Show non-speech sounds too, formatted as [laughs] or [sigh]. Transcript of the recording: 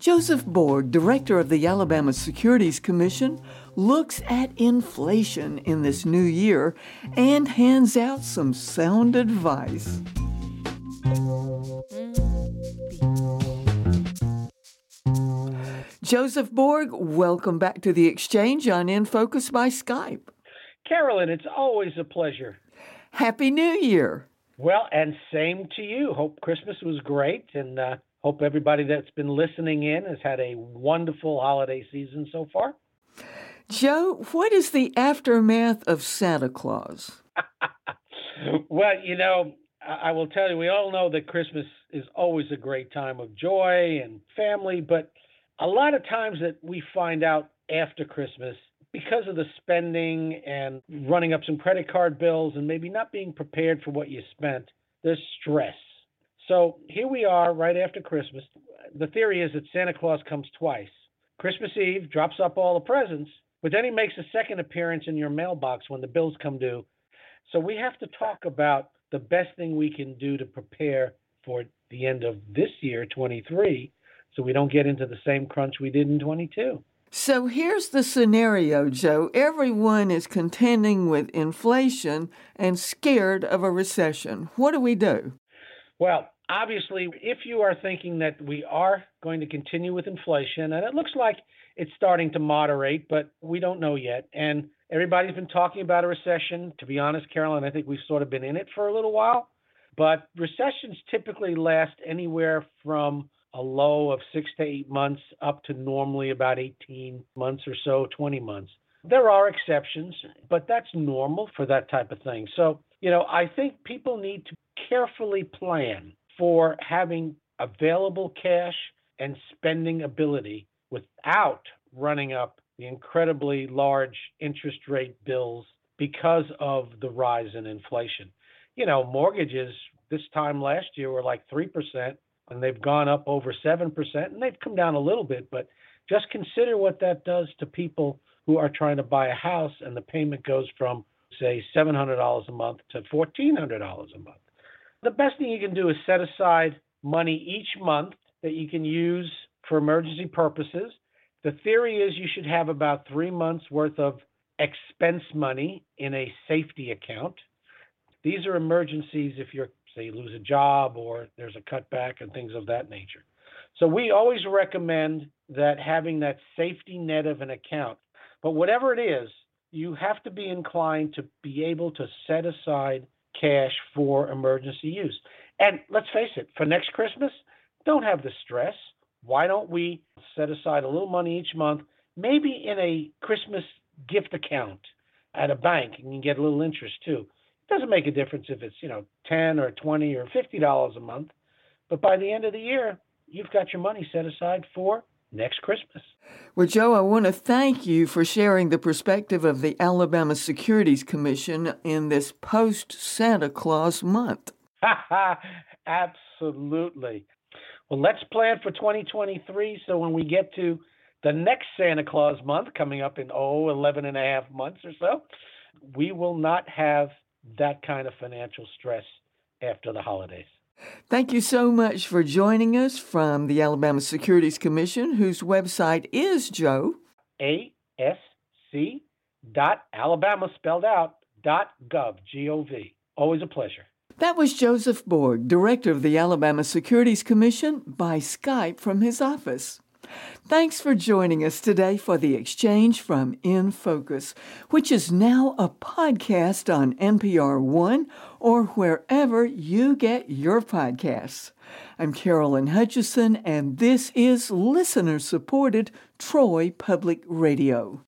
Joseph Borg, director of the Alabama Securities Commission, looks at inflation in this new year and hands out some sound advice. Joseph Borg, welcome back to the exchange on In Focus by Skype. Carolyn, it's always a pleasure. Happy New Year. Well, and same to you. Hope Christmas was great and uh, Hope everybody that's been listening in has had a wonderful holiday season so far. Joe, what is the aftermath of Santa Claus? [laughs] well, you know, I will tell you, we all know that Christmas is always a great time of joy and family, but a lot of times that we find out after Christmas, because of the spending and running up some credit card bills and maybe not being prepared for what you spent, there's stress. So here we are right after Christmas. The theory is that Santa Claus comes twice. Christmas Eve drops up all the presents, but then he makes a second appearance in your mailbox when the bills come due. So we have to talk about the best thing we can do to prepare for the end of this year, 23, so we don't get into the same crunch we did in 22. So here's the scenario, Joe. Everyone is contending with inflation and scared of a recession. What do we do? Well, obviously, if you are thinking that we are going to continue with inflation, and it looks like it's starting to moderate, but we don't know yet. And everybody's been talking about a recession. To be honest, Carolyn, I think we've sort of been in it for a little while. But recessions typically last anywhere from a low of six to eight months up to normally about 18 months or so, 20 months. There are exceptions, but that's normal for that type of thing. So, you know, I think people need to carefully plan for having available cash and spending ability without running up the incredibly large interest rate bills because of the rise in inflation. You know, mortgages this time last year were like 3%, and they've gone up over 7%, and they've come down a little bit, but just consider what that does to people who are trying to buy a house and the payment goes from, say, $700 a month to $1,400 a month the best thing you can do is set aside money each month that you can use for emergency purposes. The theory is you should have about three months worth of expense money in a safety account. These are emergencies if you're, say, you lose a job or there's a cutback and things of that nature. So we always recommend that having that safety net of an account. But whatever it is, you have to be inclined to be able to set aside cash for emergency use. And let's face it, for next Christmas, don't have the stress. Why don't we set aside a little money each month, maybe in a Christmas gift account at a bank, and you can get a little interest too. It doesn't make a difference if it's, you know, 10 or 20 or $50 a month. But by the end of the year, you've got your money set aside for next Christmas. Well, Joe, I want to thank you for sharing the perspective of the Alabama Securities Commission in this post Santa Claus month. [laughs] Absolutely. Well, let's plan for 2023 so when we get to the next Santa Claus month coming up in, oh, 11 and a half months or so, we will not have that kind of financial stress after the holidays. Thank you so much for joining us from the Alabama Securities Commission, whose website is Joe. A-S-C dot Alabama spelled out dot gov, G-O-V. Always a pleasure. That was Joseph Borg, Director of the Alabama Securities Commission, by Skype from his office. Thanks for joining us today for the exchange from In Focus, which is now a podcast on NPR One or wherever you get your podcasts. I'm Carolyn Hutchison, and this is listener supported Troy Public Radio.